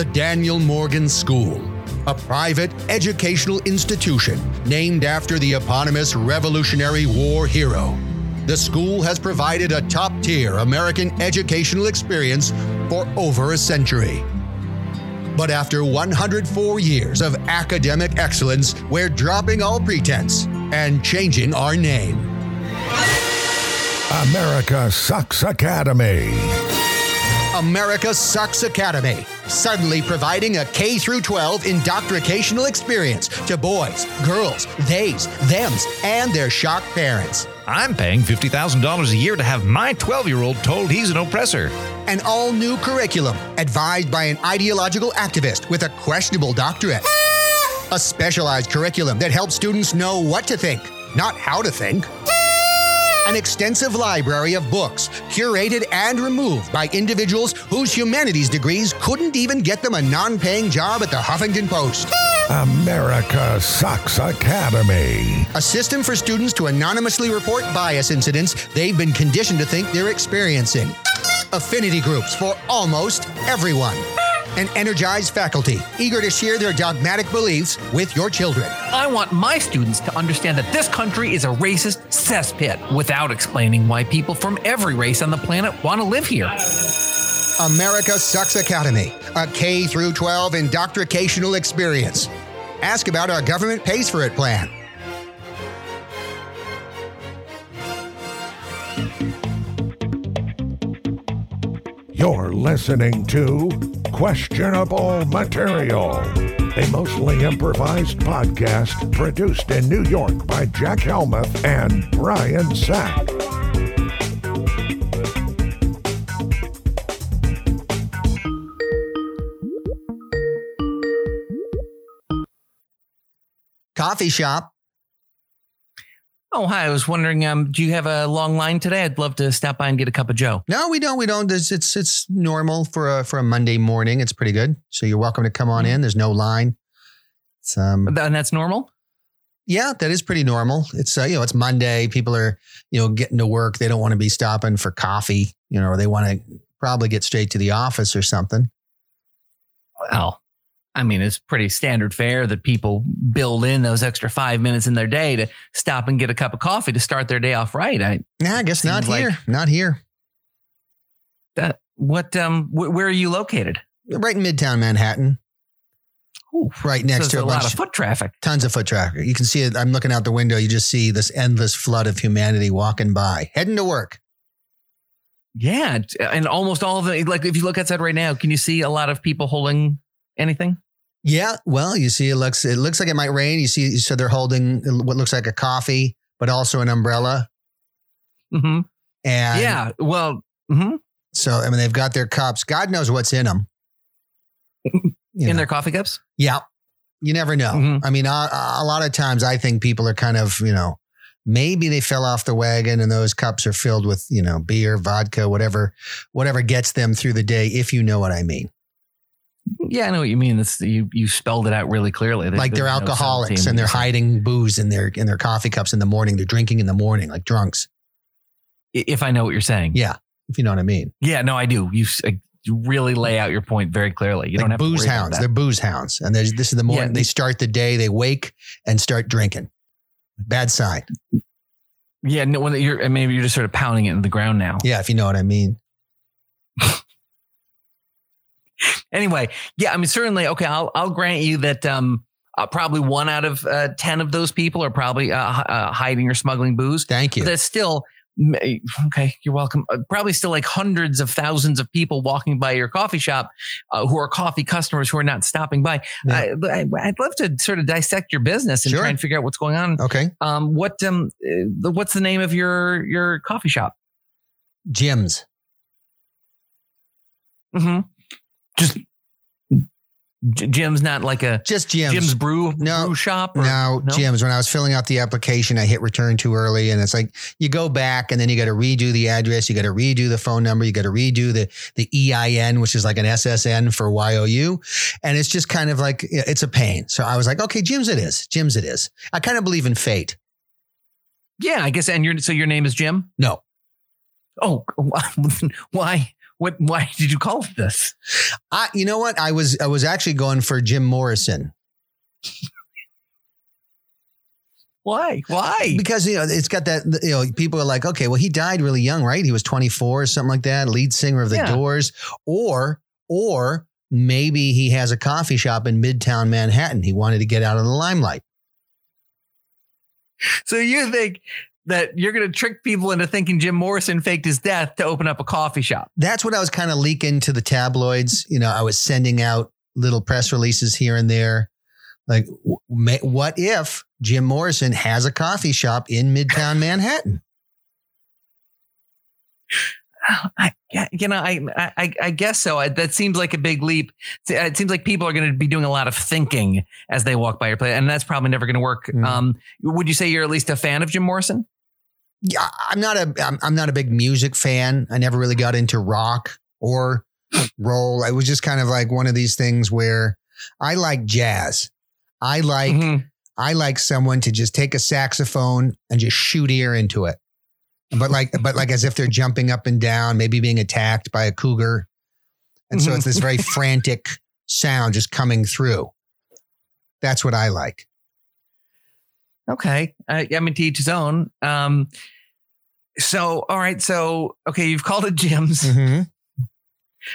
the Daniel Morgan School, a private educational institution named after the eponymous Revolutionary War hero. The school has provided a top tier American educational experience for over a century. But after 104 years of academic excellence, we're dropping all pretense and changing our name. America Sucks Academy. America Sucks Academy, suddenly providing a K through 12 indoctrinational experience to boys, girls, theys, thems, and their shocked parents. I'm paying $50,000 a year to have my 12 year old told he's an oppressor. An all new curriculum advised by an ideological activist with a questionable doctorate. A specialized curriculum that helps students know what to think, not how to think. An extensive library of books, curated and removed by individuals whose humanities degrees couldn't even get them a non paying job at the Huffington Post. America Sucks Academy. A system for students to anonymously report bias incidents they've been conditioned to think they're experiencing. Affinity groups for almost everyone. An energized faculty eager to share their dogmatic beliefs with your children. I want my students to understand that this country is a racist cesspit without explaining why people from every race on the planet want to live here. America Sucks Academy, a K through 12 indoctrinational experience. Ask about our government pays for it plan. You're listening to Questionable Material, a mostly improvised podcast produced in New York by Jack Helmuth and Brian Sack. Coffee shop. Oh, hi. I was wondering, um, do you have a long line today? I'd love to stop by and get a cup of Joe. No, we don't. We don't. It's it's, it's normal for a for a Monday morning. It's pretty good. So you're welcome to come on in. There's no line. It's um And that's normal? yeah, that is pretty normal. It's uh, you know it's Monday. People are you know getting to work. They don't want to be stopping for coffee. You know, or they want to probably get straight to the office or something. Well, I mean, it's pretty standard fare that people build in those extra five minutes in their day to stop and get a cup of coffee to start their day off right. I, Nah, I guess not like- here. Not here. that, what, um, wh- where are you located? Right in Midtown Manhattan. Ooh, Right next so to a a lot bunch of foot traffic. tons of foot traffic. You can see it. I'm looking out the window. You just see this endless flood of humanity walking by, heading to work. Yeah. And almost all of them. like, if you look outside right now, can you see a lot of people holding anything? Yeah. Well, you see, it looks it looks like it might rain. You see, so they're holding what looks like a coffee, but also an umbrella. hmm And yeah. Well, mhm. So I mean, they've got their cups. God knows what's in them. In know. their coffee cups. Yeah. You never know. Mhm. I mean, a, a lot of times I think people are kind of, you know, maybe they fell off the wagon and those cups are filled with, you know, beer, vodka, whatever, whatever gets them through the day, if you know what I mean. Yeah, I know what you mean. It's, you you spelled it out really clearly. There- like they're there's no alcoholics and they're what you said. hiding booze in their in their coffee cups in the morning. They're drinking in the morning like drunks. If I know what you're saying. Yeah. If you know what I mean. Yeah, no, I do. You, really lay out your point very clearly. You don't like have to booze hounds. They're booze hounds. And there's this is the morning Yeah. they start the day, they wake and start drinking. Bad sign. Yeah, no, when you're maybe you're just sort of pounding it in the ground now. Yeah, if you know what I mean. Anyway, yeah, I mean certainly okay. I'll I'll grant you that um uh, probably one out of uh, ten of those people are probably uh, uh, hiding or smuggling booze. Thank you. But that's still okay. You're welcome. Uh, probably still like hundreds of thousands of people walking by your coffee shop uh, who are coffee customers who are not stopping by. Yeah. I, I'd love to sort of dissect your business and Sure. try and figure out what's going on. Okay. Um, what um, the- what's the name of your your coffee shop? Gyms. Mm-hmm. Just Jim's not like a Just gyms. Jim's brew No. brew shop. or- No, no? gyms. When I was filling out the application, I hit return too early, and it's like you go back, and then you got to redo the address, you got to redo the phone number, you got to redo the the EIN, which is like an SSN for YOU, and it's just kind of like it's a pain. So I was like, okay, Jim's it is, Jim's it is. I kind of believe in fate. Yeah, I guess. And your so your name is Jim. No, Oh, why What? Why did you call it this? I, you know what? I was I was actually going for Jim Morrison Why? Why? because you know it's got that you know people are like okay well he died really young right he was 24 or something like that lead singer of the Yeah. Doors or or maybe he has a coffee shop in Midtown Manhattan he wanted to get out of the limelight So you think that you're going to trick people into thinking Jim Morrison faked his death to open up a coffee shop? that's what I was kind of leaking to the tabloids. You know, I was sending out little press releases here and there. Like, what if Jim Morrison has a coffee shop in Midtown Manhattan? I, yeah, you know, I, I, I guess so. I, that seems like a big leap. It seems like people are going to be doing a lot of thinking as they walk by your place, and that's probably never going to work. Mm. Um, would you say you're at least a fan of Jim Morrison? Yeah, I'm not a I'm, I'm not a big music fan. I never really got into rock or roll. I was just kind of like one of these things where I like jazz. I like Mhm. I like someone to just take a saxophone and just shoot ear into it. But like, but like as if they're jumping up and down, maybe being attacked by a cougar. And so it's this very frantic sound just coming through. That's what I like. Okay. Uh, I mean, to each his own. Um, so, all right. So, okay, you've called it Jim's Mm-hmm.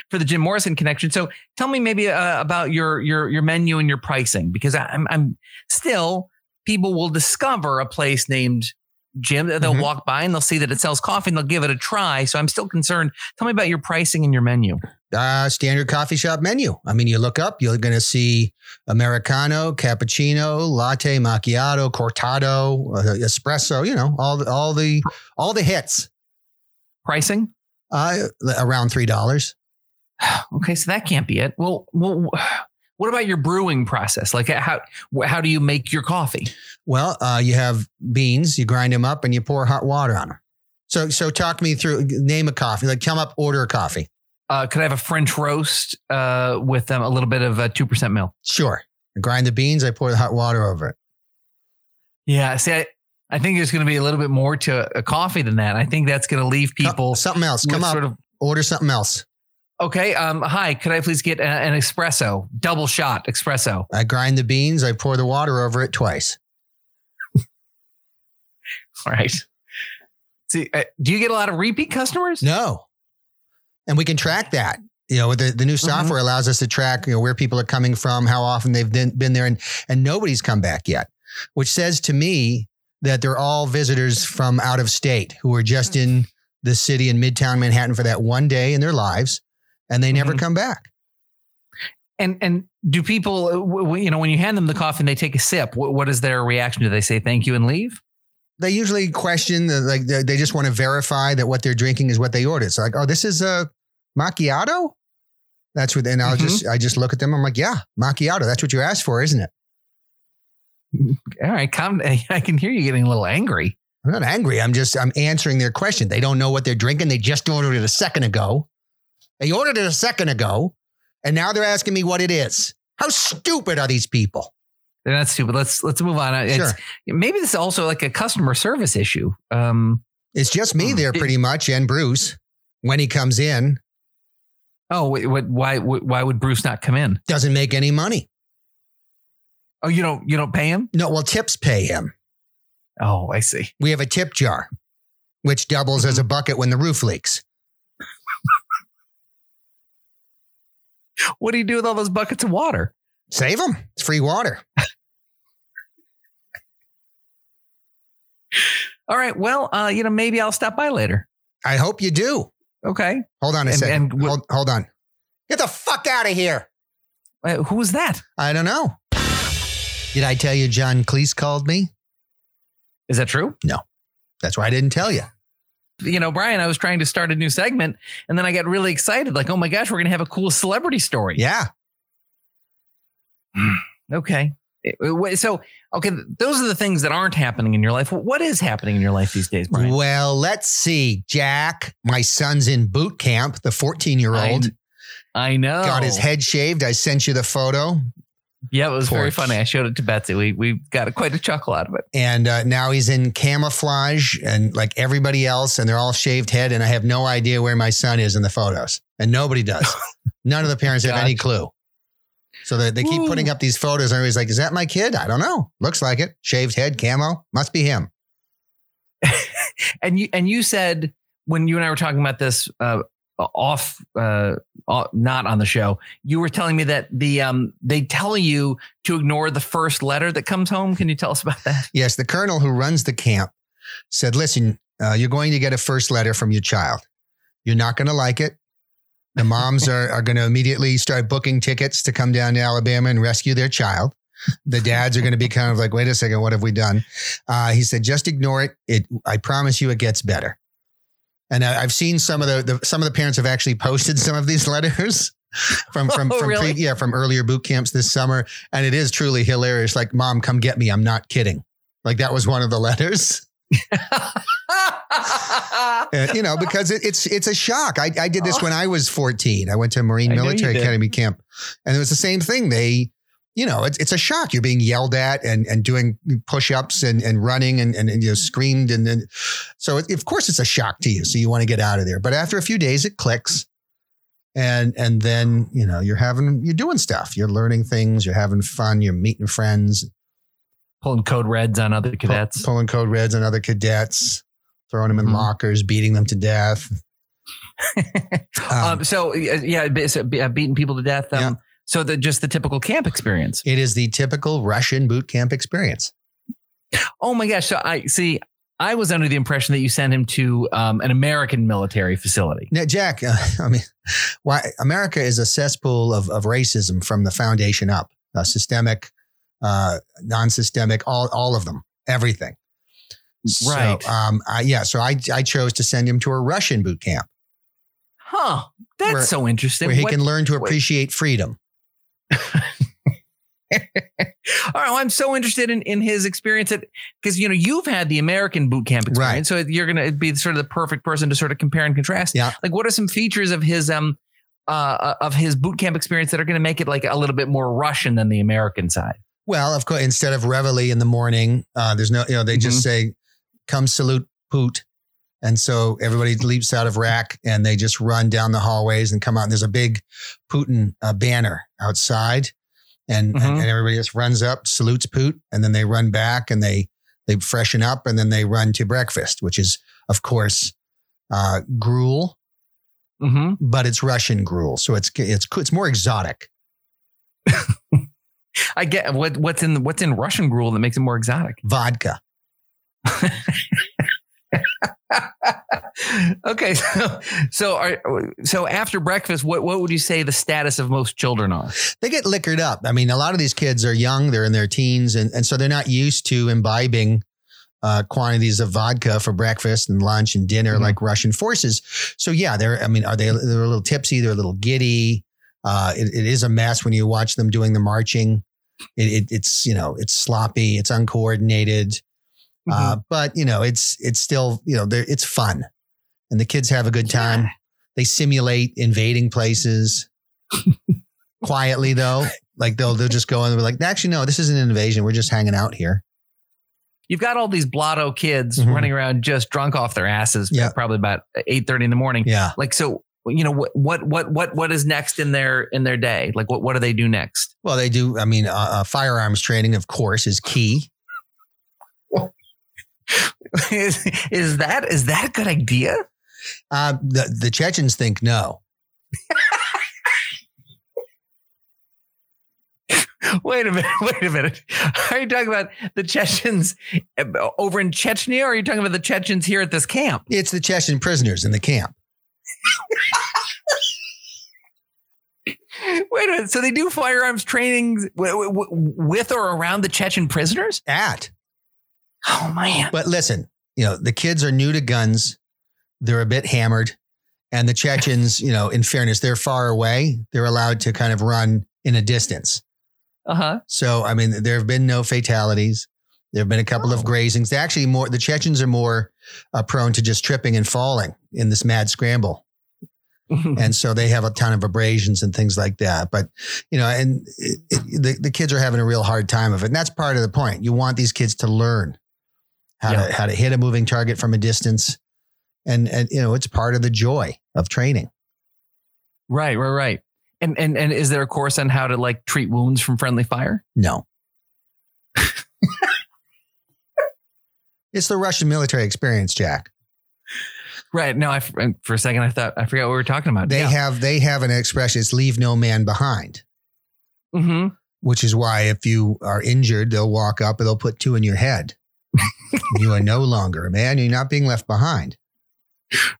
for the Jim Morrison connection. So, tell me maybe uh, about your your your menu and your pricing because I- I'm I'm still people will discover a place named Jim. They'll Mhm. walk by and they'll see that it sells coffee and they'll give it a try. So, I'm still concerned. Tell me about your pricing and your menu. Uh, standard coffee shop menu. I mean, you look up, you're going to see Americano, cappuccino, latte, macchiato, cortado, uh, espresso, you know, all the, all the, all the hits, Pricing. uh, around $3. Okay, so that can't be it. Well, well, what about your brewing process? Like how how do you make your coffee? Well, uh, you have beans, you grind them up and you pour hot water on them. So, so talk me through, name a coffee, like come up, order a coffee. Uh, could I have a French roast uh, with um, a little bit of two percent milk? Sure. I grind the beans, I pour the hot water over it. Yeah. See, I, I think there's going to be a little bit more to a coffee than that. I think that's going to leave people something else. Come up, sort of. order something else. Okay. Um. Hi. Could I please get a, an espresso, double shot espresso? I grind the beans, I pour the water over it twice. All right. See, uh, do you get a lot of repeat customers? No. And we can track that. You know, the, the new software allows us to track, you know, where people are coming from, how often they've been, been there, and and nobody's come back yet, which says to me that they're all visitors from out of state who are just in the city in Midtown Manhattan for that one day in their lives, and they never Mhm. come back. And and do people, uh, you know, when you hand them the coffee and they take a sip, what, what is their reaction? Do they say thank you and leave? They usually question, the, like they they just want to verify that what they're drinking is what they ordered. So like, oh, this is a macchiato. That's what. And I'll Mhm. just I just look at them. I'm like, yeah, macchiato. That's what you asked for, isn't it? All right, come. I can hear you getting a little angry. I'm not angry. I'm just I'm answering their question. They don't know what they're drinking. They just ordered it a second ago. They ordered it a second ago, and now they're asking me what it is. How stupid are these people? They're not stupid. Let's let's move on. It's, Sure. Maybe this is also like a customer service issue. Um. It's just me Hmm. there pretty much, and Bruce when he comes in Oh, wait, what, why why would Bruce not come in? doesn't make any money. Oh, you don't you don't pay him? No, well, tips pay him. Oh, I see. We have a tip jar, which doubles as a bucket when the roof leaks. What do you do with all those buckets of water? Save them. It's free water. All right. Well, uh, you know, maybe I'll stop by later. I hope you do. Okay. Hold on a And- second. and hold, hold on. Get the fuck out of here. Uh, who was that? I don't know. Did I tell you John Cleese called me? Is that true? No. That's why I didn't tell you. You know, Brian, I was trying to start a new segment and then I got really excited. Like, oh my gosh, we're going to have a cool celebrity story. Yeah. Okay. So, okay, those are the things that aren't happening in your life. What is happening in your life these days, Brian? Well, let's see. Jack, my son's in boot camp, the 14 year old, I know. got his head shaved. I sent you the photo. Yeah, it was very funny. I showed it to Betsy. We we got a, quite a chuckle out of it. and uh, now he's in camouflage and like everybody else, and they're all shaved head. And I have no idea where my son is in the photos, and nobody does. None of the parents have any clue. So they, they keep putting up these photos, and everybody's like, "Is that my kid? I don't know. Looks like it. Shaved head, camo. Must be him." And you and you said when you and I were talking about this uh, off, uh, off- not on the show, you were telling me that the um they tell you to ignore the first letter that comes home. Can you tell us about that? Yes, the colonel who runs the camp said, "Listen, uh, you're going to get a first letter from your child. You're not going to like it. The moms are are going to immediately start booking tickets to come down to Alabama and rescue their child. The dads are going to be kind of like, wait a second, what have we done? Uh, he said, just ignore it. It, I promise you, it gets better. And I, I've seen some of the, the some of the parents have actually posted some of these letters from from Oh, from really? pre, yeah from earlier boot camps this summer, and it is truly hilarious. Like, mom, come get me. I'm not kidding. Like that was one of the letters. Uh, you know, because it, it's it's a shock. I, I did this when I was 14. I went to Marine I Military. Academy camp, and it was the same thing. They, you know, it's it's a shock. You're being yelled at and and doing push-ups and and running and and, and you know, screamed and then so it, of course it's a shock to you. So you want to get out of there. But after a few days, it clicks. And and then you know you're having you're doing stuff. You're learning things. You're having fun. You're meeting friends. Pulling code reds on other cadets. pulling code reds on other cadets, throwing them in Mhm. lockers, beating them to death. Um, um, so uh, yeah, so, uh, beating people to death. Um, Yeah. So the just the typical camp experience. It is the typical Russian boot camp experience. Oh my gosh! So I see. I was under the impression that you sent him to um, an American military facility. Now, Jack, uh, I mean, why America is a cesspool of, of racism from the foundation up, uh, systemic, uh, non-systemic, all all of them, everything. Right. So, um, I, yeah. So I I chose to send him to a Russian boot camp Huh? That's Where- so interesting. where he What- can learn to appreciate freedom. All right, well, I'm so interested in, in his experience because you know you've had the American boot camp experience, so you're going to be sort of the perfect person to sort of compare and contrast. Yeah. Like, what are some features of his um uh of his boot camp experience that are going to make it like a little bit more Russian than the American side? Well, of course, instead of reveille in the morning, uh, there's no, you know, they just Mm-hmm. say, come salute Poot. And so everybody leaps out of rack and they just run down the hallways and come out. And there's a big Putin uh, banner outside. And, and, Mhm. and everybody just runs up, salutes Poot, and then they run back and they, they freshen up and then they run to breakfast, which is, of course, uh, gruel, Mm-hmm. but it's Russian gruel. So it's, it's, it's more exotic. I get what what's in what's in Russian gruel that makes it more exotic. Vodka. okay, so so are, so after breakfast, what what would you say the status of most children are? they get liquored up. I mean, a lot of these kids are young, they're in their teens, and, and so they're not used to imbibing uh, quantities of vodka for breakfast and lunch and dinner Mhm. like Russian forces. So yeah, they're, I mean, are they, they're a little tipsy, they're a little giddy. Uh, it, it is a mess when you watch them doing the marching. It, it, it's, you know, it's sloppy, it's uncoordinated. Uh, but you know, it's, it's still, you know, they're- it's fun and the kids have a good time. They simulate invading places quietly though. Like they'll they'll just go and be like, actually, no, this isn't an invasion. We're just hanging out here. You've got all these blotto kids Mhm. running around just drunk off their asses. Yeah. probably about eight thirty in the morning. Yeah. Like so, you know what what what what what is next in their in their day? Like what what do they do next? Well, they do. I mean, uh, uh, firearms training, of course, is key. is, is that is that a good idea? Uh, the the Chechens think no. Wait a minute. Wait a minute. Are you talking about the Chechens uh, over in Chechnya, or are you talking about the Chechens here at this camp? It's the Chechen prisoners in the camp. Wait a minute. So they do firearms trainings w- with or around the Chechen prisoners? At, Oh man. but listen, you know, the kids are new to guns. They're a bit hammered, and the Chechens, you know, in fairness, they're far away. They're allowed to kind of run in a distance. Uh huh. So, I mean, there have been no fatalities. There have been a couple of Oh. grazings. They actually more the Chechens are more uh, prone to just tripping and falling in this mad scramble. and so they have a ton of abrasions and things like that. But you know, and it, it, the the kids are having a real hard time of it, and that's part of the point. You want these kids to learn how Yeah. to how to hit a moving target from a distance, and and you know, it's part of the joy of training. right, right, right. And and and is there a course on how to like treat wounds from friendly fire? No. it's the Russian military experience, Jack. Right. No, I for a second I thought I forgot what we were talking about. They yeah. have they have an expression. It's leave no man behind. hmm which is why if you are injured, they'll walk up and they'll put two in your head. you are no longer a man. You're not being left behind.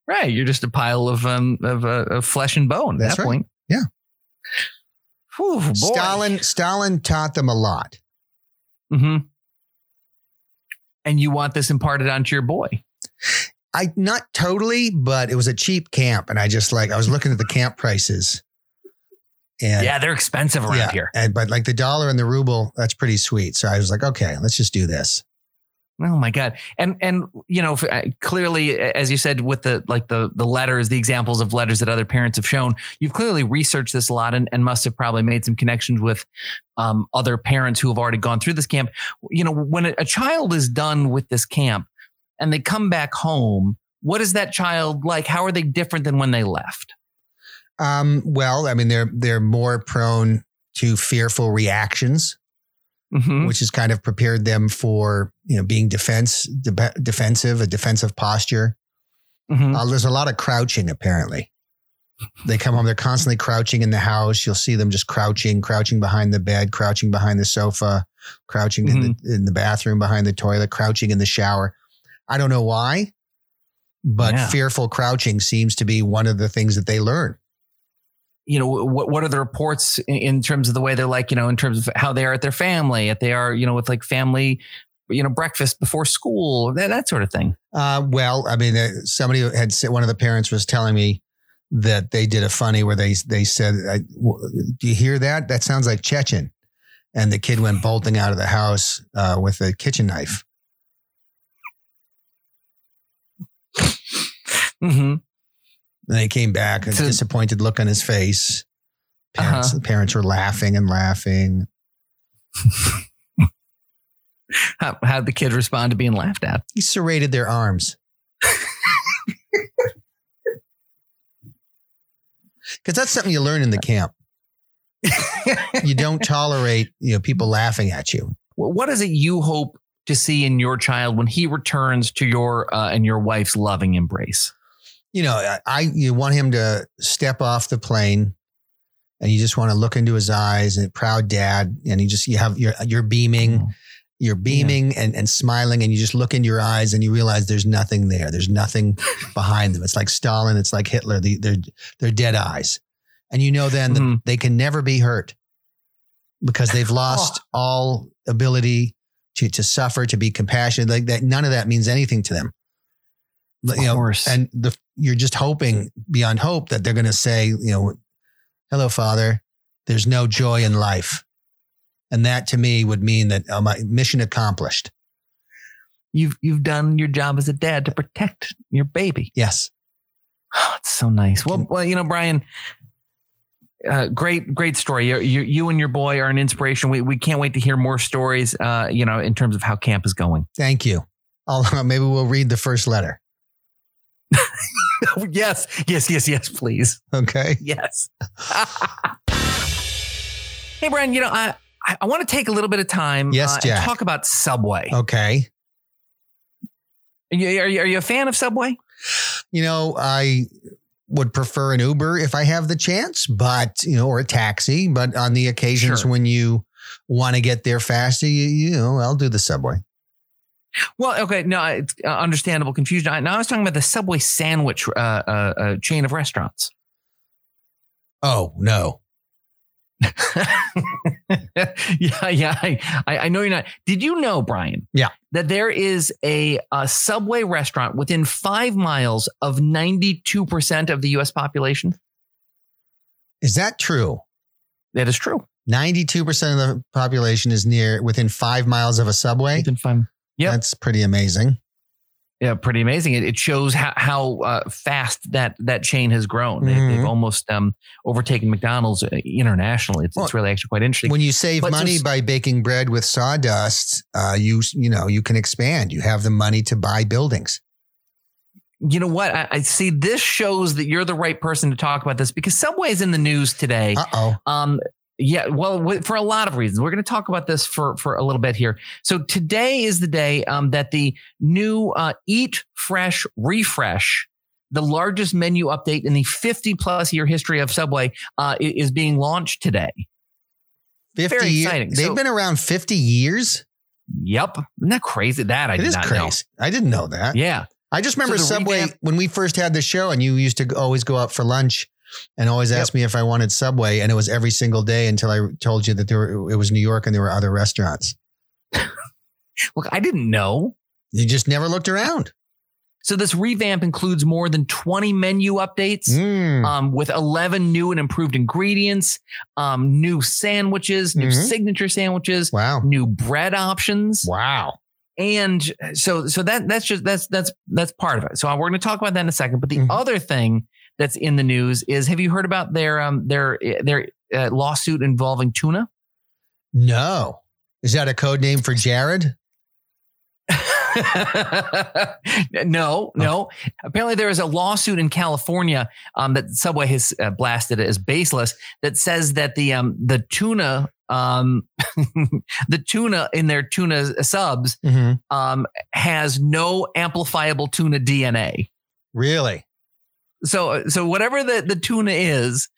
Right. You're just a pile of um of, uh, of flesh and bone at That's that right. point. Yeah. Whew, boy. Stalin Stalin taught them a lot. hmm And you want this imparted onto your boy. I not totally, but it was a cheap camp, and I just like I was looking at the camp prices. And yeah, they're expensive around yeah, here. and but like the dollar and the ruble, that's pretty sweet. So I was like, okay, let's just do this. Oh my god! And and you know, uh, clearly, as you said, with the like the the letters, the examples of letters that other parents have shown, you've clearly researched this a lot and, and must have probably made some connections with um, other parents who have already gone through this camp. You know, when a, a child is done with this camp and they come back home, what is that child like? How are they different than when they left? Um, well, I mean, they're they're more prone to fearful reactions. Mhm. which has kind of prepared them for you know being defense de- defensive, a defensive posture. Mhm. Uh, there's a lot of crouching apparently. They come home, they're constantly crouching in the house. You'll see them just crouching, crouching behind the bed, crouching behind the sofa, crouching in, the, in the bathroom, behind the toilet, crouching in the shower. I don't know why, but Yeah. fearful crouching seems to be one of the things that they learn. You know what what are the reports in, terms of the way they're like you know in terms of how they are at their family if they are you know with like family you know breakfast before school that, that sort of thing Uh, well, I mean, uh, somebody had said one of the parents was telling me that they did a funny where they they said, w- "Do you hear that? That sounds like Chechen." And the kid went bolting out of the house uh, with a kitchen knife. hmm And they came back, a So- disappointed look on his face. Parents, Uh-huh. parents were laughing and laughing. how how did the kid respond to being laughed at He serrated their arms. Because that's something you learn in the camp. You don't tolerate you know people laughing at you. What is it you hope to see in your child when he returns to your uh, and your wife's loving embrace you know, I- I you want him to step off the plane, and you just want to look into his eyes and proud dad, and you just you have you're you're beaming, you're beaming and and smiling, and you just look into your eyes and you realize there's nothing there, there's nothing behind them. It's like Stalin, it's like Hitler. The, they're they're dead eyes, and you know then that Mhm. they can never be hurt because they've lost all ability to to suffer, to be compassionate. Like that, none of that means anything to them. Of You know, course. and the you're just hoping beyond hope that they're going to say, you know, hello, father. There's no joy in life, and that to me would mean that uh, my mission accomplished. you've you've done your job as a dad to protect your baby Yes, Oh, it's so nice. Well, well, you know, Brian, uh, great, great story. You, you, you and your boy are an inspiration. We, we can't wait to hear more stories. Uh, you know, in terms of how camp is going. thank you. I'll, maybe we'll read the first letter. yes, yes, yes, yes. Please, Okay. yes. hey, Brian. You know, I I, want to take a little bit of time. Yes, uh, Jack. talk about Subway. Okay. Are, you, are you are you a fan of Subway? You know, I would prefer an Uber if I have the chance, but you know, or a taxi. But on the occasions Sure. when you want to get there faster, you, you know, I'll do the subway. Well, okay, no, it's uh, understandable confusion. I, now I was talking about the Subway sandwich uh, uh, uh, chain of restaurants. Oh no. yeah, yeah. I, I know you're not. Did you know, Brian? Yeah. That there is a, a Subway restaurant within five miles of 92% of the US population? Is that true? That is true. 92% of the population is near within five miles of a subway. Within five. Yep. That's pretty amazing. Yeah, pretty amazing. It, it shows how, how uh, fast that that chain has grown. They, Mhm. they've almost um, overtaken McDonald's uh, internationally. It's, Well, it's really actually quite interesting. When you save But money by baking bread with sawdust, uh, you you know you can expand. You have the money to buy buildings. you know what? I, I see. This shows that you're the right person to talk about this because Subway's in the news today. Uh oh. Um, yeah, well, for a lot of reasons, we're going to talk about this for for a little bit here. So today is the day um, that the new uh, Eat Fresh Refresh, the largest menu update in the 50 plus year history of Subway, uh, is being launched today. Fifty Very years. exciting. They've So- been around fifty years. Yep, isn't that crazy? That I It is crazy. I didn't know know. that. Yeah, I just remember the Subway revamp- when we first had the show, and you used to always go out for lunch and always ask me if I wanted Subway, and it was every single day until I told you that there were, it was New York and there were other restaurants. look, I didn't know. You just never looked around. So this revamp includes more than 20 menu updates. Mm. um, with 11 new and improved ingredients, um, new sandwiches, new Mhm. signature sandwiches, Wow. new bread options, Wow. and so so that that's just that's that's that's part of it. So we're going to talk about that in a second. But the Mhm. other thing that's in the news is: Have you heard about their um their their uh, lawsuit involving tuna? No. Is that a code name for Jared? no, no. Apparently, there is a lawsuit in California um, that Subway has uh, blasted as baseless that says that the um, the tuna um, the tuna in their tuna subs Mm-hmm. um, has no amplifiable tuna DNA. Really? So so whatever the the tuna is,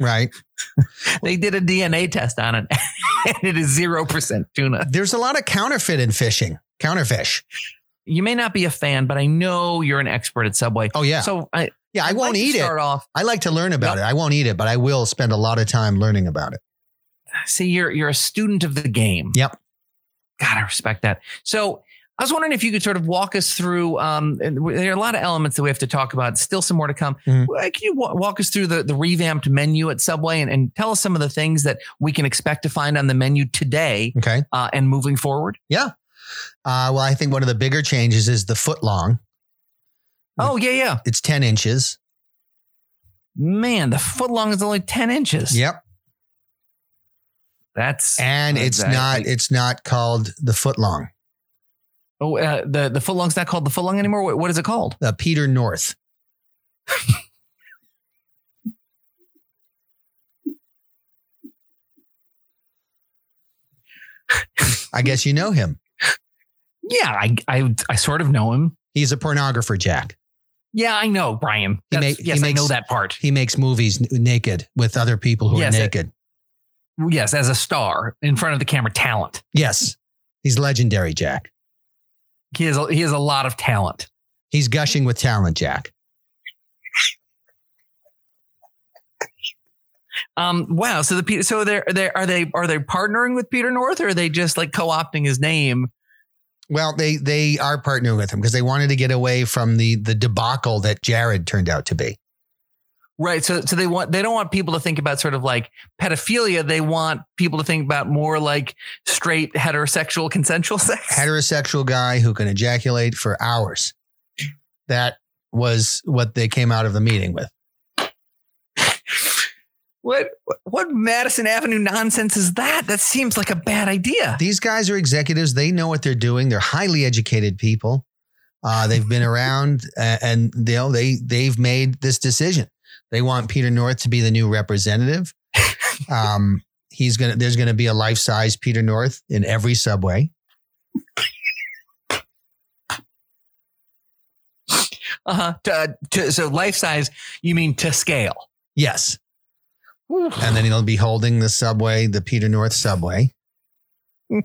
Right. they did a DNA test on it, and it is zero percent tuna. There's a lot of counterfeit in fishing. Counterfish. You may not be a fan, but I know you're an expert at Subway. Oh yeah. So I, yeah, I I'd won't like eat it. Off. I like to learn about it. I won't eat it, but I will spend a lot of time learning about it. See, you're you're a student of the game. Yep. God, I respect that. So I was wondering if you could sort of walk us through. Um, there are a lot of elements that we have to talk about. Still, some more to come. Uh, Can you wa- walk us through the the revamped menu at Subway and, and tell us some of the things that we can expect to find on the menu today Okay. uh, and moving forward? Yeah. Uh, well, I think one of the bigger changes is the foot long. Oh yeah, yeah. It's 10 inches. Man, the foot long is only ten inches. Yep. that's And it's not it's not called the foot long. Oh, uh, the the foot long's not called the foot long anymore. What, what is it called? Uh, Peter North. I guess you know him. Yeah, I I, I sort of know him. He's a pornographer, Jack. Yeah, I know Brian. He That's- ma- he yes, I makes- know that part. He makes movies n- naked with other people who Yes, are it- naked. Yes, as a star in front of the camera, talent. yes. He's legendary, Jack. He has a, he has a lot of talent. He's gushing with talent, Jack. Um, wow. So the so they're they are they are they partnering with Peter North or are they just like co-opting his name? Well, they they are partnering with him because they wanted to get away from the the debacle that Jared turned out to be. Right. So so they want they don't want people to think about sort of like pedophilia. They want people to think about more like straight heterosexual consensual sex. Heterosexual guy who can ejaculate for hours. That was what they came out of the meeting with. What what Madison Avenue nonsense is that? That seems like a bad idea. These guys are executives. They know what they're doing. They're highly educated people. Uh, they've been around, uh, and you know they they've made this decision. They want Peter North to be the new representative. Um, he's gonna. There's gonna be a life size Peter North in every subway. Uh-huh. To, to, so life size, you mean to scale. Yes, and then he'll be holding the subway, the Peter North subway.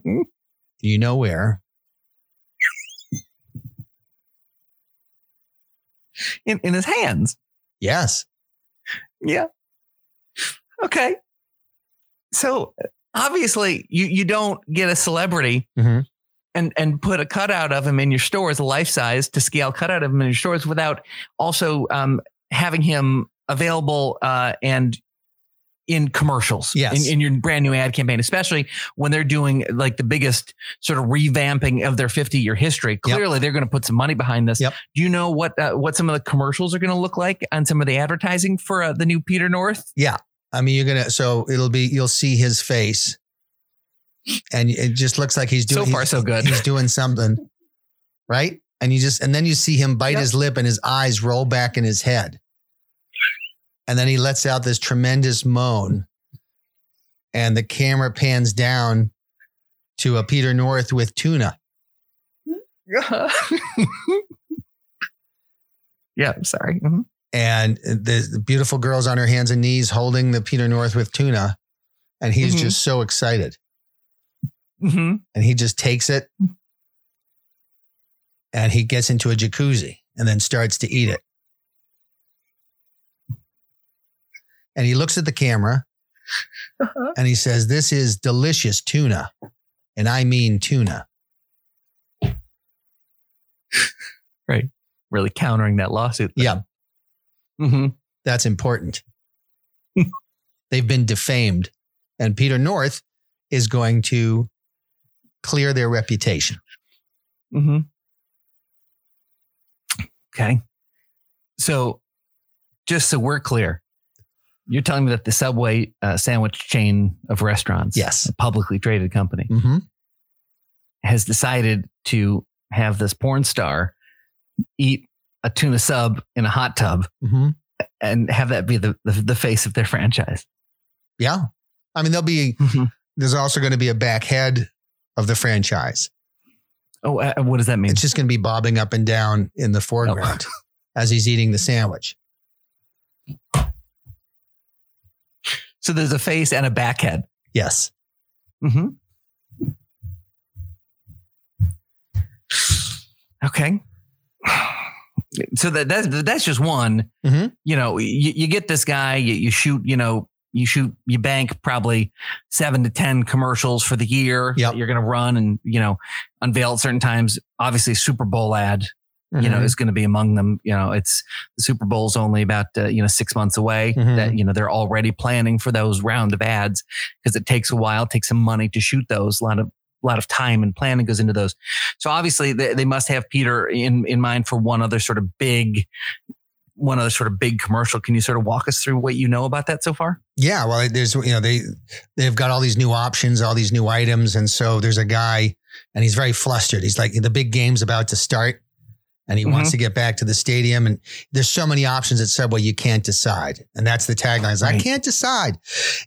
You know where? in, in his hands. Yes. Yeah. Okay. So obviously you you don't get a celebrity Mhm. and and put a cutout of him in your stores, a life size to scale cutout of him in your stores without also um, having him available uh, and in commercials, Yes. in, in your brand new ad campaign, especially when they're doing like the biggest sort of revamping of their 50 year history. Clearly, they're going to put some money behind this. Yep. Do you know what uh, what some of the commercials are going to look like on some of the advertising for uh, the new Peter North? Yeah. I mean, you're gonna so it'll be you'll see his face, and it just looks like he's doing So far, so good. He's doing something, right? And you just and then you see him bite Yep. his lip and his eyes roll back in his head, and then he lets out this tremendous moan, and the camera pans down to a Peter North with tuna. yeah, I'm sorry. Mhm. and the, the beautiful girl's on her hands and knees holding the Peter North with tuna, and he's Mhm. just so excited, Mhm. and he just takes it, and he gets into a jacuzzi and then starts to eat it, and he looks at the camera and he says, "This is delicious tuna, and I mean tuna." Right. Really countering that lawsuit. Yeah, hmm that's important. They've been defamed, and Peter North is going to clear their reputation. hmm Okay. So, just so we're clear, you're telling me that the Subway uh, sandwich chain of restaurants, Yes. a publicly traded company, Mm-hmm. has decided to have this porn star eat a tuna sub in a hot tub Mm-hmm. and have that be the, the, the face of their franchise. Yeah. I mean, there'll be, Mhm. there's also going to be a back head of the franchise. Oh, uh, what does that mean? It's just going to be bobbing up and down in the foreground as he's eating the sandwich. So there's a face and a back head. Yes. Mm-hmm. Okay. So that that's that's just one. Mhm. You know, you, you get this guy, you, you shoot, you know, you shoot, you bank probably seven to ten commercials for the year Yep. that you're going to run, and you know, unveil at certain times. Obviously, Super Bowl ad, you know, Mhm. is going to be among them. You know, it's the Super Bowl's only about uh, you know six months away. Mhm. That you know they're already planning for those round of ads because it takes a while, takes some money to shoot those. A lot of a lot of time and planning goes into those. So obviously they, they must have Peter in in mind for one other sort of big, one other sort of big commercial. Can you sort of walk us through what you know about that so far? Yeah, well, there's you know they they've got all these new options, all these new items, and so there's a guy, and he's very flustered. He's like, the big game's about to start, and he wants to get back to the stadium. And there's so many options at Subway, you can't decide, and that's the tagline. Is I can't decide,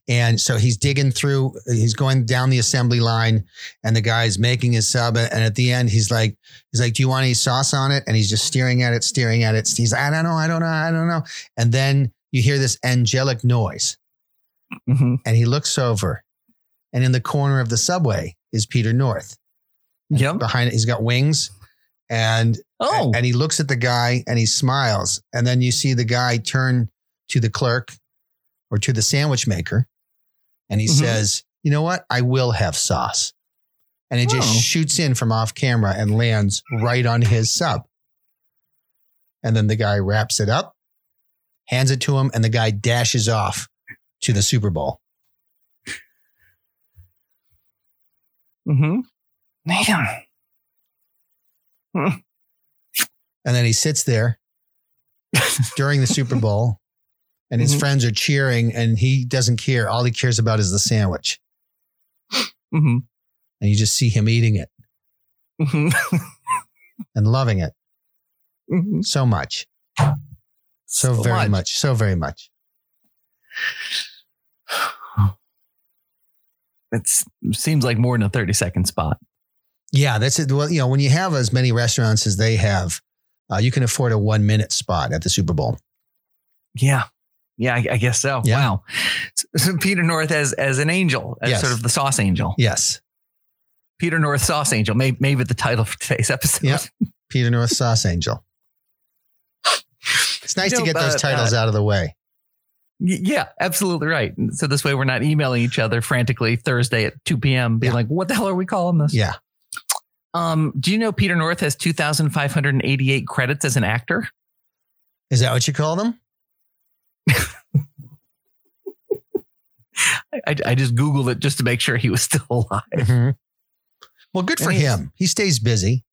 and so he's digging through. He's going down the assembly line, and the guy's making his sub, and at the end, he's like, he's like, "Do you want any sauce on it?" And he's just staring at it, staring at it. He's, like, I don't know, I don't know, I don't know, and then you hear this angelic noise Mm-hmm. and he looks over, and in the corner of the subway is Peter North. Yep. Behind it, he's got wings, and Oh, and he looks at the guy and he smiles, and then you see the guy turn to the clerk or to the sandwich maker, and he Mhm. says, "You know what? I will have sauce." And it just Oh. shoots in from off camera and lands right on his sub. And then the guy wraps it up, hands it to him, and the guy dashes off to the Super Bowl. mm-hmm. Man. And then he sits there during the Super Bowl and his Mhm. friends are cheering and he doesn't care. All he cares about is the sandwich. Mm-hmm. And you just see him eating it Mm-hmm. and loving it Mhm. so much. So, So very much. much. So very much. It seems like more than a 30 second spot. Yeah, that's it. Well, you know, when you have as many restaurants as they have, uh, you can afford a one minute spot at the Super Bowl. Yeah. Yeah, I, I guess so. Yeah. Wow. So Peter North as as an angel, as Yes. sort of the sauce angel. Yes. Peter North Sauce Angel, maybe, maybe the title for today's episode. Yeah. Peter North Sauce Angel. It's nice You to get those uh, titles out of the way. Yeah, absolutely right. So this way we're not emailing each other frantically Thursday at 2 p.m. being Yeah. like, what the hell are we calling this? Yeah. Um, do you know Peter North has 2,588 credits as an actor? Is that what you call them? I, I just googled it just to make sure he was still alive. Mhm. Well, good for him. He stays busy.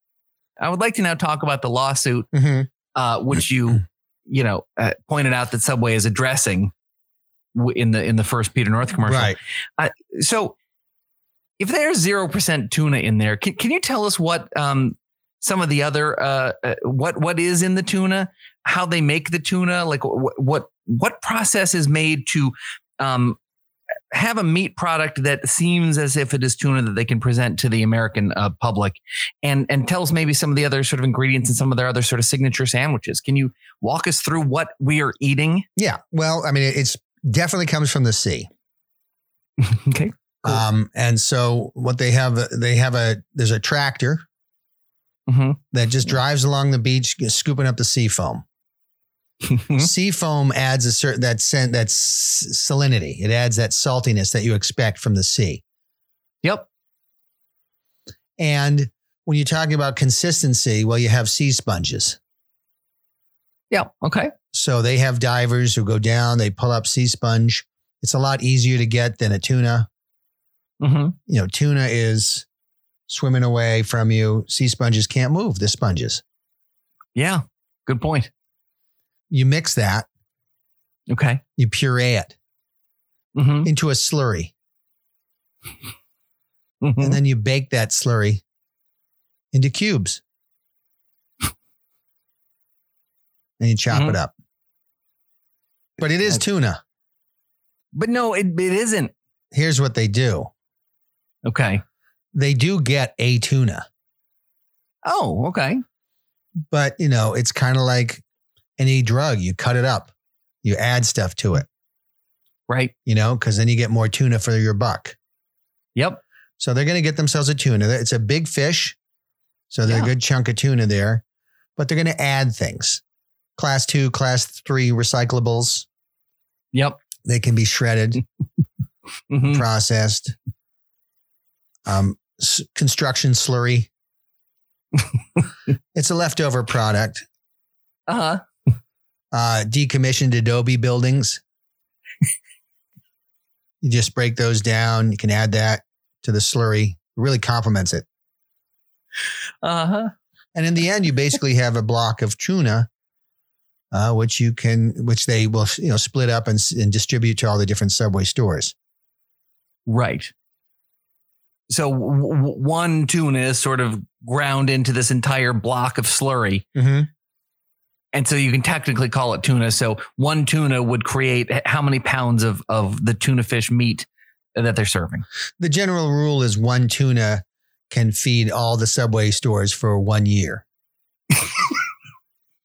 I would like to now talk about the lawsuit, Mhm. uh, which you you know uh, pointed out that Subway is addressing in the in the first Peter North commercial. Right. So, if there's zero percent tuna in there, can, can you tell us what um, some of the other uh, uh, what what is in the tuna, how they make the tuna, like what what what process is made to um, have a meat product that seems as if it is tuna that they can present to the American uh, public, and and tell us maybe some of the other sort of ingredients and some of their other sort of signature sandwiches. Can you walk us through what we are eating? Yeah. Well, I mean, it- it's definitely comes from the sea. Okay. Cool. Um, and so what they have, they have a there's a tractor hmm that just drives along the beach, scooping up the sea foam. Sea foam adds a certain that scent, that salinity. It adds that saltiness that you expect from the sea. Yep. And when you're talking about consistency, well, you have sea sponges. Yeah. Okay. So they have divers who go down, they pull up sea sponge. It's a lot easier to get than a tuna. Hmm You know, tuna is swimming away from you. Sea sponges can't move, the sponges. Yeah. Good point. You mix that, Okay. you puree it hmm into a slurry, hmm and then you bake that slurry into cubes. and you chop Mhm. it up. But it is tuna. But no, it, it isn't. Here's what they do Okay. they do get a tuna, Oh, okay. but you know, it's kind of like any drug. You cut it up, you add stuff to it, Right. you know, because then you get more tuna for your buck. Yep. So they're going to get themselves a tuna. It's a big fish. So there's Yeah. a good chunk of tuna there, but they're going to add things. Class two, class three recyclables. Yep. They can be shredded, hmm processed. Um, s- construction slurry. it's a leftover product. Uh huh. Uh, decommissioned adobe buildings. you just break those down. You can add that to the slurry. It really complements it. Uh huh. And in the end, you basically have a block of tuna, uh, which you can, which they will, you know, split up and, and distribute to all the different Subway stores. Right. So w- w- one tuna is sort of ground into this entire block of slurry. Mm-hmm. And so you can technically call it tuna. So one tuna would create how many pounds of, of the tuna fish meat that they're serving? The general rule is one tuna can feed all the Subway stores for one year.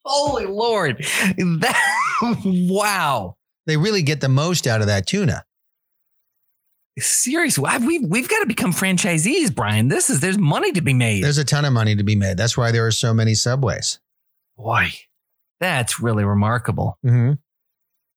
Holy Lord. That, wow. They really get the most out of that tuna. Seriously, we've, we've got to become franchisees, Brian. This is, there's money to be made. There's a ton of money to be made. That's why there are so many Subways. Boy, that's really remarkable. Mm-hmm.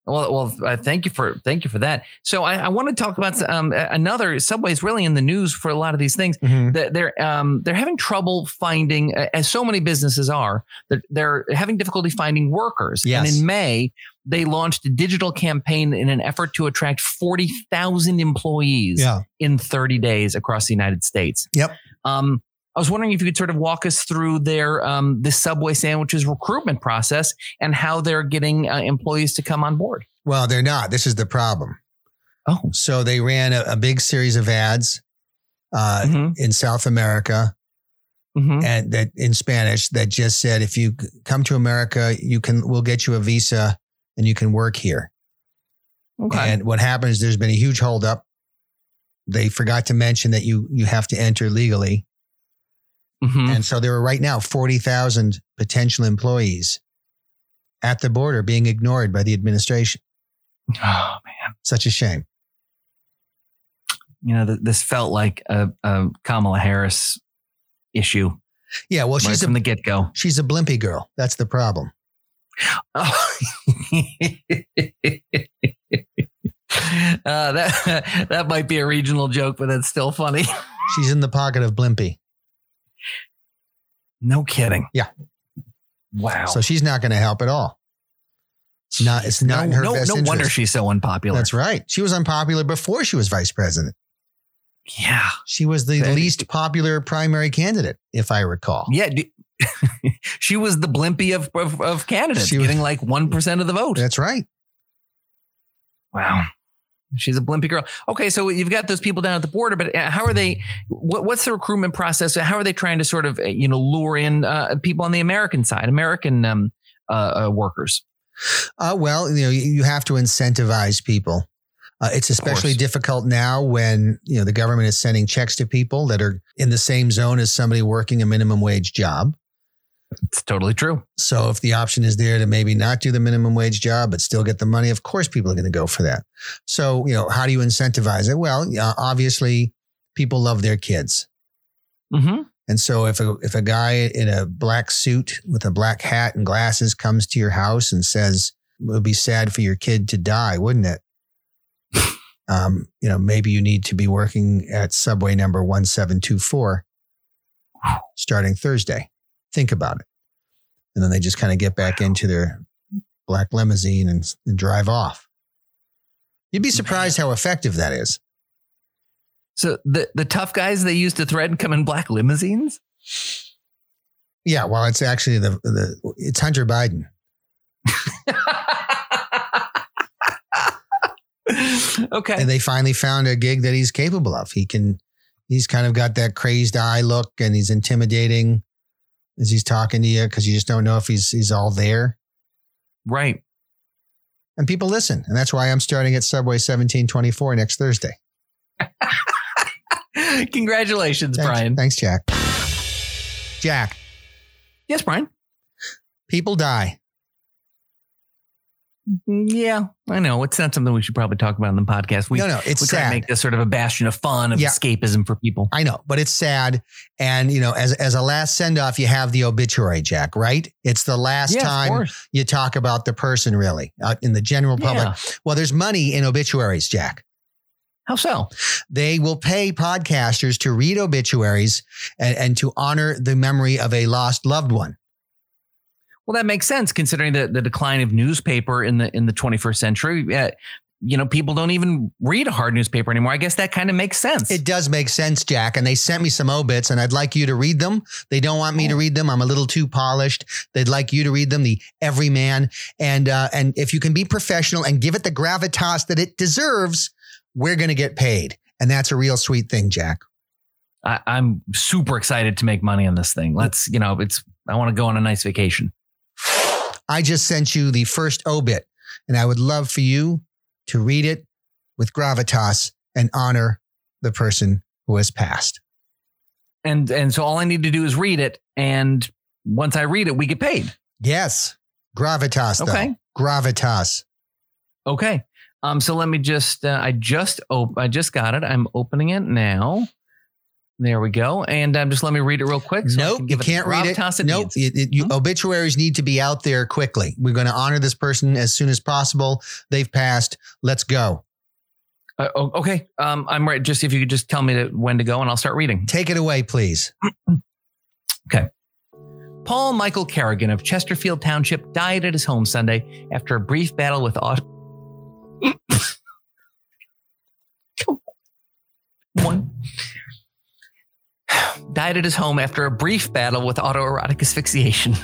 Well, well, uh, thank you for thank you for that. So I, I want to talk about um, another Subway's really in the news for a lot of these things. Mm-hmm. That they're um, they're having trouble finding, as so many businesses are, that they're having difficulty finding workers. Yes. And in May, they launched a digital campaign in an effort to attract forty thousand employees Yeah. in thirty days across the United States. Yep. Um, I was wondering if you could sort of walk us through their um, the Subway sandwiches recruitment process and how they're getting uh, employees to come on board. Well, they're not. This is the problem. Oh, So they ran a, a big series of ads uh, Mhm. in South America Mhm. and that in Spanish that just said, if you come to America, you can, we'll get you a visa and you can work here. okay. And what happens, there's been a huge holdup. They forgot to mention that you, you have to enter legally. Mhm. And so there are right now 40,000 potential employees at the border being ignored by the administration. Oh man, Such a shame. you know th- this felt like a, a Kamala Harris issue Yeah. Well, right she's from a, the get go. she's a Blimpie girl. That's the problem. Oh. Uh, that that might be a regional joke, but that's still funny. She's in the pocket of Blimpie. No kidding. Yeah. Wow. So she's not going to help at all. It's not. It's not in her no, best no interest. wonder she's so unpopular. That's right. She was unpopular before she was vice president. yeah. She was the That- least popular primary candidate, if I recall. Yeah. d- she was the Blimpie of, of, of candidates, She was- getting like 1% of the vote. That's right. Wow. She's a Blimpie girl. Okay, so you've got those people down at the border, but uh, how are they? What, what's the recruitment process? How are they trying to sort of uh, you know lure in uh, people on the American side, American um, uh, uh, workers? Uh, well, you know, you you have to incentivize people. Uh, it's especially difficult now when you know the government is sending checks to people that are in the same zone as somebody working a minimum wage job. It's totally true. So if the option is there to maybe not do the minimum wage job but still get the money, of course people are going to go for that. So you know, how do you incentivize it? Well, uh, obviously, people love their kids. hmm And so if a if a guy in a black suit with a black hat and glasses comes to your house and says it would be sad for your kid to die, wouldn't it? um, you know, maybe you need to be working at subway number 1724 starting Thursday. Think about it. And then they just kind of get back into their black limousine and, and drive off. You'd be surprised how effective that is. So the the tough guys they use to threaten come in black limousines. Yeah, well, it's actually the the it's Hunter Biden. okay. and they finally found a gig that he's capable of. He can, he's kind of got that crazed eye look, and he's intimidating as he's talking to you because you just don't know if he's he's all there. right. And people listen, and that's why I'm starting at Subway 1724 next Thursday. Congratulations, Thanks, Brian. thanks, Jack. Jack, Yes, Brian. people die. Mm, Yeah, I know. It's not something we should probably talk about in the podcast. We, no, no, it's we try to make this sort of a bastion of fun, of Yeah. escapism for people. I know, but it's sad. And you know, as as a last send off, you have the obituary, Jack. Right? It's the last yeah, time you talk about the person, really, uh, in the general public. Yeah. Well, there's money in obituaries, Jack. How so? They will pay podcasters to read obituaries and, and to honor the memory of a lost loved one. Well, that makes sense considering the, the decline of newspaper in the in the 21st century. Uh, you know, people don't even read a hard newspaper anymore. I guess that kind of makes sense. It does make sense, Jack. And they sent me some obits, and I'd like you to read them. They don't want me to read them. I'm a little too polished. They'd like you to read them, the everyman. And uh, and if you can be professional and give it the gravitas that it deserves, we're going to get paid. And that's a real sweet thing, Jack. I, I'm super excited to make money on this thing. Let's, you know, it's. I want to go on a nice vacation. I just sent you the first obit, and I would love for you to read it with gravitas and honor the person who has passed. And and so all I need to do is read it, and once I read it, we get paid. Yes, gravitas. Though. Okay. gravitas. Okay. Um. So let me just. Uh, I just. Op- I just got it. I'm opening it now. There we go. And um, just let me read it real quick. so nope, can you give it the can't read it. it Nope, it, it- you- Hmm? obituaries need to be out there quickly. We're going to honor this person as soon as possible. They've passed. Let's go. Uh, okay. Um. I'm right. Just if you could just tell me to, when to go, and I'll start reading. Take it away, please. Okay. Paul Michael Kerrigan of Chesterfield Township died at his home Sunday after a brief battle with auto. One. Died at his home after a brief battle with autoerotic asphyxiation.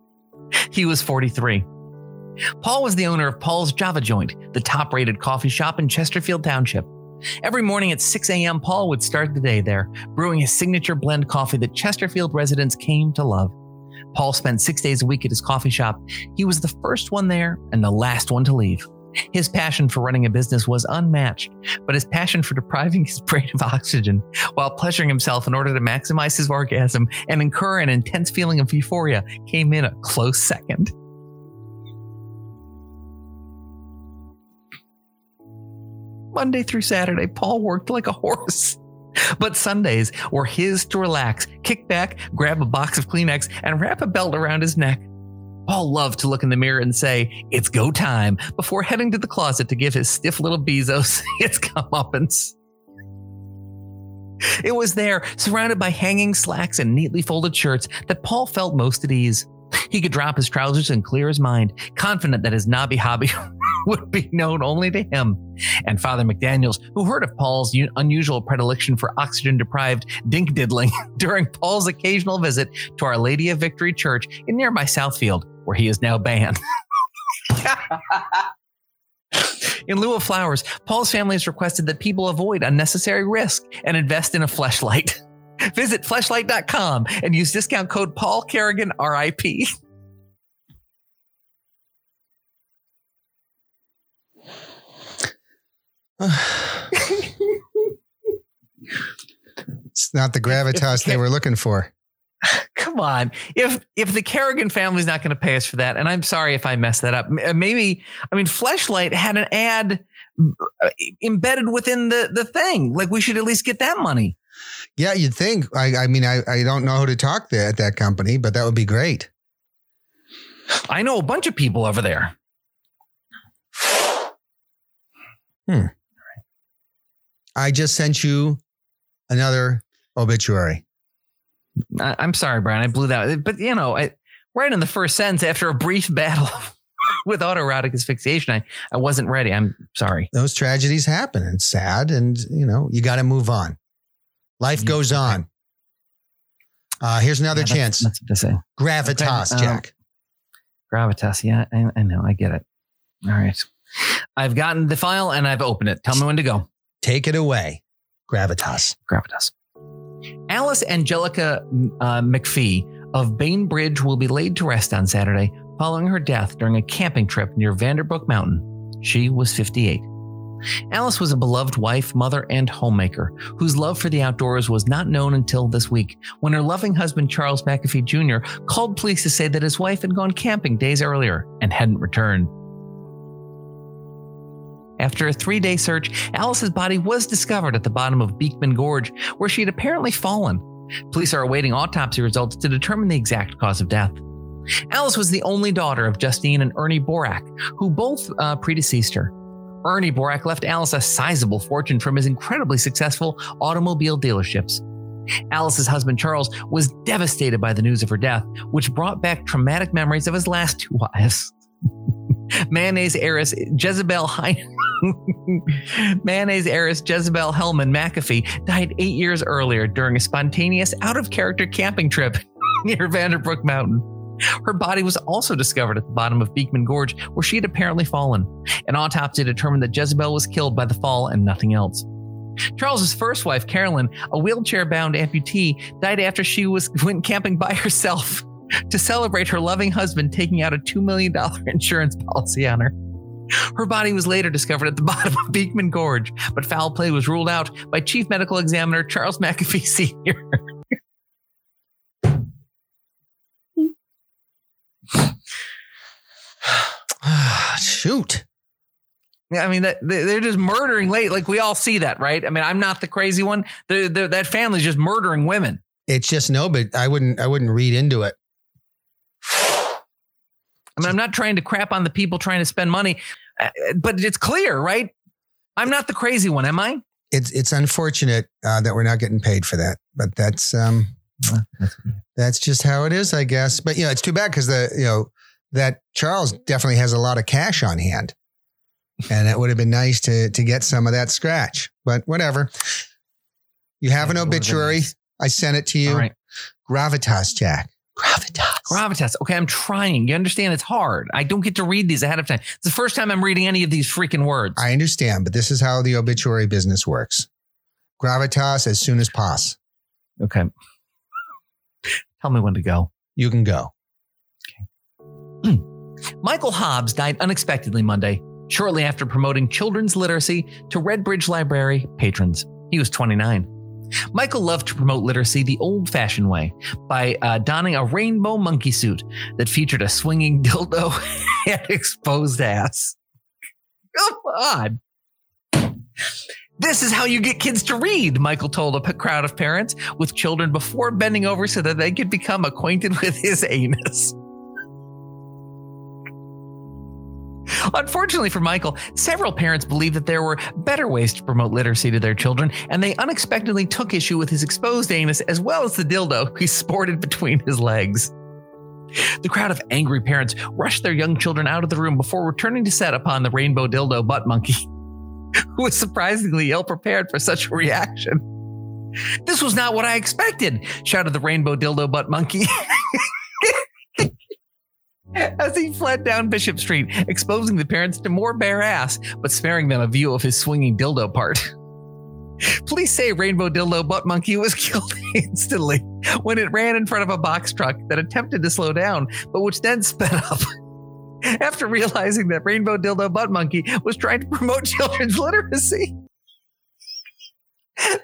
he was 43. Paul was the owner of Paul's Java Joint, the top rated coffee shop in Chesterfield Township. Every morning at 6 a.m., Paul would start the day there, brewing his signature blend coffee that Chesterfield residents came to love. Paul spent six days a week at his coffee shop. He was the first one there and the last one to leave. His passion for running a business was unmatched, but his passion for depriving his brain of oxygen while pleasuring himself in order to maximize his orgasm and incur an intense feeling of euphoria came in a close second. Monday through Saturday, Paul worked like a horse. But Sundays were his to relax, kick back, grab a box of Kleenex, and wrap a belt around his neck. Paul loved to look in the mirror and say, It's go time, before heading to the closet to give his stiff little Bezos its comeuppance. It was there, surrounded by hanging slacks and neatly folded shirts, that Paul felt most at ease. He could drop his trousers and clear his mind, confident that his knobby hobby would be known only to him. And Father McDaniels, who heard of Paul's un- unusual predilection for oxygen deprived dink diddling during Paul's occasional visit to Our Lady of Victory Church in nearby Southfield, where he is now banned. In lieu of flowers, Paul's family has requested that people avoid unnecessary risk and invest in a fleshlight. Visit fleshlight.com and use discount code Paul Kerrigan RIP. It's not the gravitas they were looking for. Come on. If if the Kerrigan family's not going to pay us for that, and I'm sorry if I messed that up. Maybe I mean Fleshlight had an ad uh, embedded within the the thing. Like we should at least get that money. Yeah, you'd think. I, I mean, I, I don't know who to talk to at that company, but that would be great. I know a bunch of people over there. Hmm. I just sent you another obituary. I, I'm sorry, Brian. I blew that. But you know, I, right in the first sentence, after a brief battle with autoerotic asphyxiation, I, I wasn't ready. I'm sorry. Those tragedies happen and it's sad, and you know you got to move on. Life Yeah, goes on. Uh, here's another Yeah, that's- chance. That's what they say. Gravitas, Okay, um, Jack. Gravitas. Yeah, I, I know. I get it. All right. I've gotten the file and I've opened it. Tell me when to go. Take it away. Gravitas. Gravitas. Alice Angelica uh, McFee of Bainbridge will be laid to rest on Saturday following her death during a camping trip near Vanderbrook Mountain. She was 58. Alice was a beloved wife, mother, and homemaker whose love for the outdoors was not known until this week when her loving husband, Charles McAfee Jr., called police to say that his wife had gone camping days earlier and hadn't returned. After a three day search, Alice's body was discovered at the bottom of Beekman Gorge, where she had apparently fallen. Police are awaiting autopsy results to determine the exact cause of death. Alice was the only daughter of Justine and Ernie Borak, who both uh, predeceased her. Ernie Borak left Alice a sizable fortune from his incredibly successful automobile dealerships. Alice's husband Charles was devastated by the news of her death, which brought back traumatic memories of his last two wives. Mayonnaise heiress Jezebel Hein- Mayonnaise heiress Jezebel Hellman McAfee died eight years earlier during a spontaneous out of character camping trip near Vanderbrook Mountain. Her body was also discovered at the bottom of Beekman Gorge, where she had apparently fallen. An autopsy determined that Jezebel was killed by the fall and nothing else. Charles's first wife, Carolyn, a wheelchair-bound amputee, died after she was went camping by herself to celebrate her loving husband taking out a $2 million insurance policy on her. Her body was later discovered at the bottom of Beekman Gorge, but foul play was ruled out by Chief Medical Examiner Charles McAfee Sr. Shoot. I mean, they- they're just murdering late. Like we all see that, right? I mean, I'm not the crazy one. The, the, that family's just murdering women. It's just no, but I wouldn't I wouldn't read into it. I mean, I'm not trying to crap on the people trying to spend money, uh, but it's clear, right? I'm not the crazy one, am I? It's it's unfortunate uh, that we're not getting paid for that, but that's um that's just how it is, I guess. But you know, it's too bad because the you know that Charles definitely has a lot of cash on hand, and it would have been nice to to get some of that scratch. But whatever. You have an It would've been obituary. nice. I sent it to you. All right. Gravitas, Jack. Gravitas. Gravitas. Okay, I'm trying. You understand? It's hard. I don't get to read these ahead of time. It's the first time I'm reading any of these freaking words. I understand, but this is how the obituary business works. Gravitas as soon as pos. okay. Tell me when to go. You can go. Michael Hobbes died unexpectedly Monday, shortly after promoting children's literacy to Redbridge Library patrons. He was 29. Michael loved to promote literacy the old fashioned way by uh, donning a rainbow monkey suit that featured a swinging dildo and exposed ass. Come on. This is how you get kids to read, Michael told a crowd of parents with children before bending over so that they could become acquainted with his anus. Unfortunately for Michael, several parents believed that there were better ways to promote literacy to their children, and they unexpectedly took issue with his exposed anus as well as the dildo he sported between his legs. The crowd of angry parents rushed their young children out of the room before returning to set upon the rainbow dildo butt monkey, who was surprisingly ill prepared for such a reaction. This was not what I expected, shouted the rainbow dildo butt monkey. As he fled down Bishop Street, exposing the parents to more bare ass, but sparing them a view of his swinging dildo part. Police say Rainbow Dildo Butt Monkey was killed instantly when it ran in front of a box truck that attempted to slow down, but which then sped up. After realizing that Rainbow Dildo Butt Monkey was trying to promote children's literacy,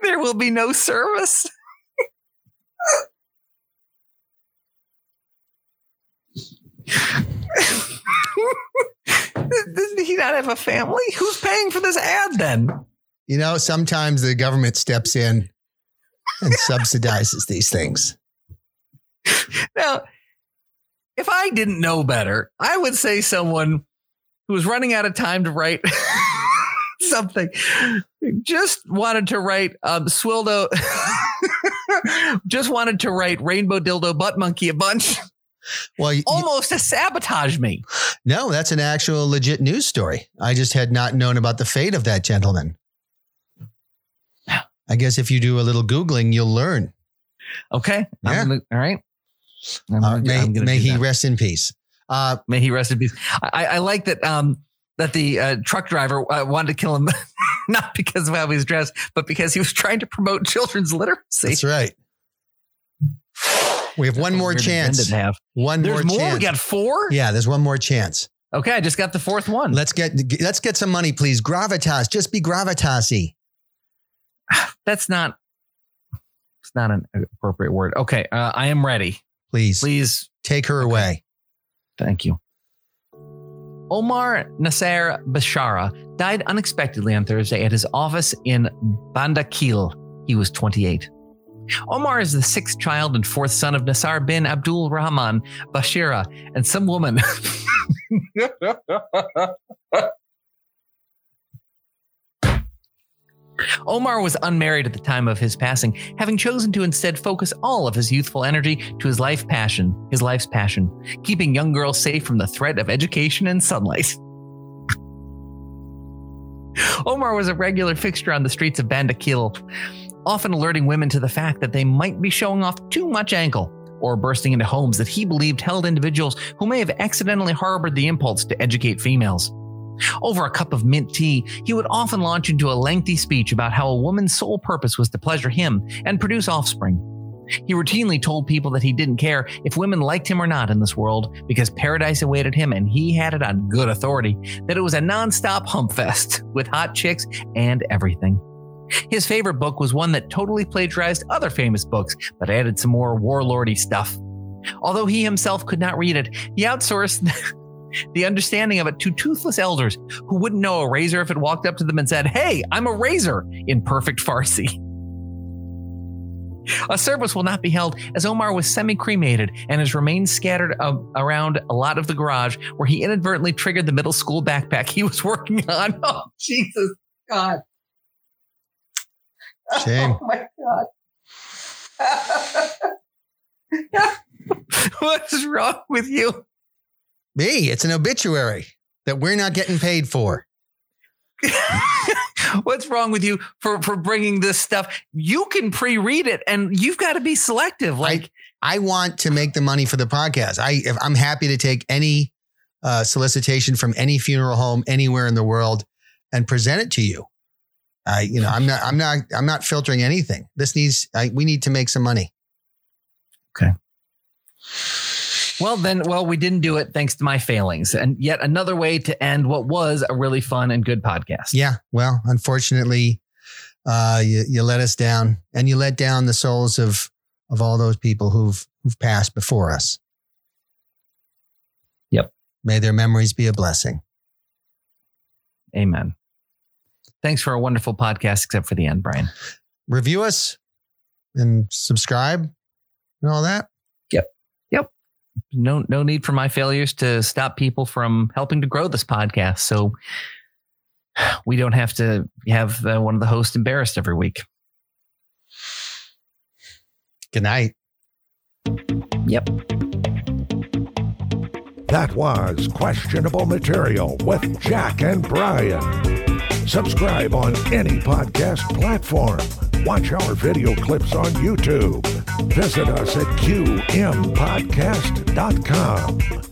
there will be no service. Did he not have a family? Who's paying for this ad then? You know, sometimes the government steps in and subsidizes these things. Now, if I didn't know better, I would say someone who was running out of time to write something just wanted to write um, Swildo, just wanted to write Rainbow Dildo Butt Monkey a bunch. Well, you, Almost to sabotage me. no, that's an actual legit news story. I just had not known about the fate of that gentleman. I guess if you do a little Googling, you'll learn. Okay. I'm Yeah. gonna- all right. I'm Uh, may I'm may he that. rest in peace. Uh, May he rest in peace. I, I like that. Um, that the uh, truck driver uh, wanted to kill him, not because of how he was dressed, but because he was trying to promote children's literacy. that's right. We have one more chance. One There's more more. chance. We got four. yeah, there's one more chance. Okay, I just got the fourth one. Let's get let's get some money, please. Gravitas, just be gravitasy, That's not. It's not an appropriate word. Okay, uh, I am ready. please. Please, Take her away. thank you. Omar Nassar Bishara died unexpectedly on Thursday at his office in Bandakil. He was 28. Omar is the sixth child and fourth son of Nassar bin Abdul Rahman Bashira and some woman. Omar was unmarried at the time of his passing, having chosen to instead focus all of his youthful energy to his life passion, his life's passion, keeping young girls safe from the threat of education and sunlight. Omar was a regular fixture on the streets of Bandakil, often alerting women to the fact that they might be showing off too much ankle or bursting into homes that he believed held individuals who may have accidentally harbored the impulse to educate females. Over a cup of mint tea, he would often launch into a lengthy speech about how a woman's sole purpose was to pleasure him and produce offspring. He routinely told people that he didn't care if women liked him or not in this world because paradise awaited him and he had it on good authority that it was a nonstop hump fest with hot chicks and everything. His favorite book was one that totally plagiarized other famous books but added some more warlordy stuff. Although he himself could not read it, he outsourced the understanding of it to toothless elders who wouldn't know a razor if it walked up to them and said, Hey, I'm a razor in perfect Farsi. A service will not be held as Omar was semi cremated and his remains scattered around a lot of the garage where he inadvertently triggered the middle school backpack he was working on. Oh, Jesus God. Shame. Oh, my God. What's wrong with you? Me, it's an obituary that we're not getting paid for. What's wrong with you for for bringing this stuff? You can pre-read it, and you've got to be selective. Like, I want to make the money for the podcast. I if I'm happy to take any uh, solicitation from any funeral home anywhere in the world and present it to you. I, you know, I'm not, I'm not, I'm not filtering anything. This needs, I, we need to make some money. Okay. Well, then, well, we didn't do it thanks to my failings, and yet another way to end what was a really fun and good podcast. Yeah. Well, unfortunately, uh, you, you let us down and you let down the souls of, of all those people who've, who've passed before us. Yep. May their memories be a blessing. Amen. Thanks for a wonderful podcast, except for the end, Brian. Review us and subscribe and all that. Yep. Yep. No, no need for my failures to stop people from helping to grow this podcast. So we don't have to have uh, one of the hosts embarrassed every week. Good night. Yep. That was Questionable Material with Jack and Brian. Subscribe on any podcast platform. Watch our video clips on YouTube. Visit us at qmpodcast.com.